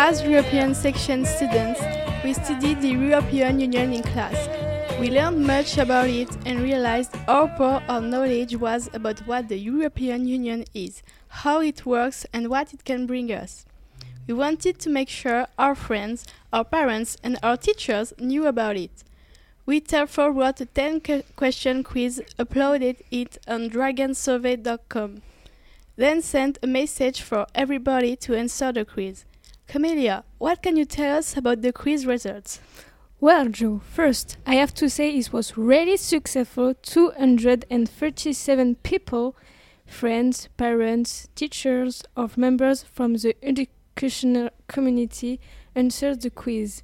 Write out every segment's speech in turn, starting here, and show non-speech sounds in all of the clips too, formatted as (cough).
As European section students, we studied the European Union in class. We learned much about it and realized how poor our knowledge was about what the European Union is, how it works, and what it can bring us. We wanted to make sure our friends, our parents, and our teachers knew about it. We therefore wrote a 10 question quiz, uploaded it on dragnsurvey.com, then sent a message for everybody to answer the quiz. Camelia, what can you tell us about the quiz results? Well, Joe, first, I have to say it was really successful. 237 people, friends, parents, teachers, or members from the educational community answered the quiz.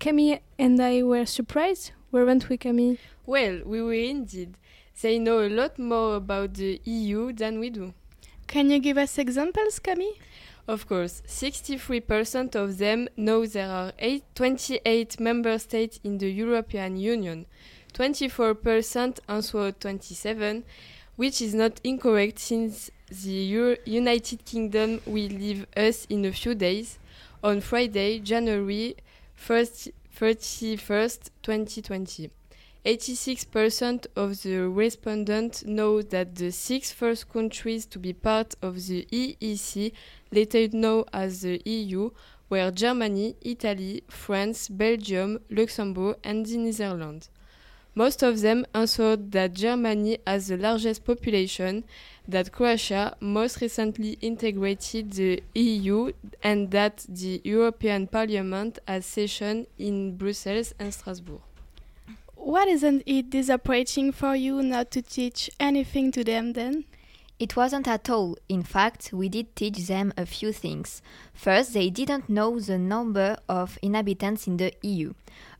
Camille and I were surprised, weren't we, Camille? Well, we were indeed. They know a lot more about the EU than we do. Can you give us examples, Camille? Of course, 63% of them know there are eight, 28 member states in the European Union. 24% answered 27, which is not incorrect since the Euro United Kingdom will leave us in a few days on Friday, January 1st, 31st, 2020. 86% of the respondents know that the six first countries to be part of the EEC, later known as the EU, were Germany, Italy, France, Belgium, Luxembourg, and the Netherlands. Most of them answered that Germany has the largest population, that Croatia most recently integrated the EU, and that the European Parliament has session in Brussels and Strasbourg. What isn't it disappointing for you not to teach anything to them then? It wasn't at all. In fact, we did teach them a few things. First, they didn't know the number of inhabitants in the EU.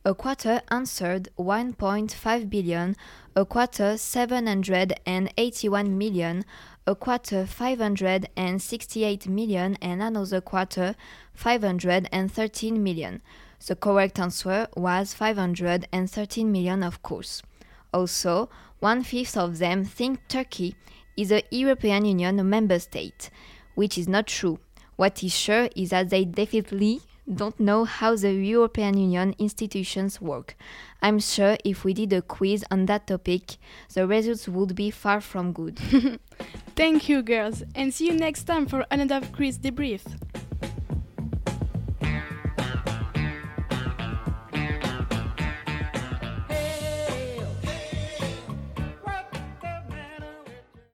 A quarter answered 1.5 billion, a quarter 781 million, a quarter 568 million, and another quarter 513 million. The correct answer was 513 million, of course. Also, one fifth of them think Turkey is a European Union member state, which is not true. What is sure is that they definitely don't know how the European Union institutions work. I'm sure if we did a quiz on that topic, the results would be far from good. (laughs) Thank you, girls, and see you next time for another quiz debrief.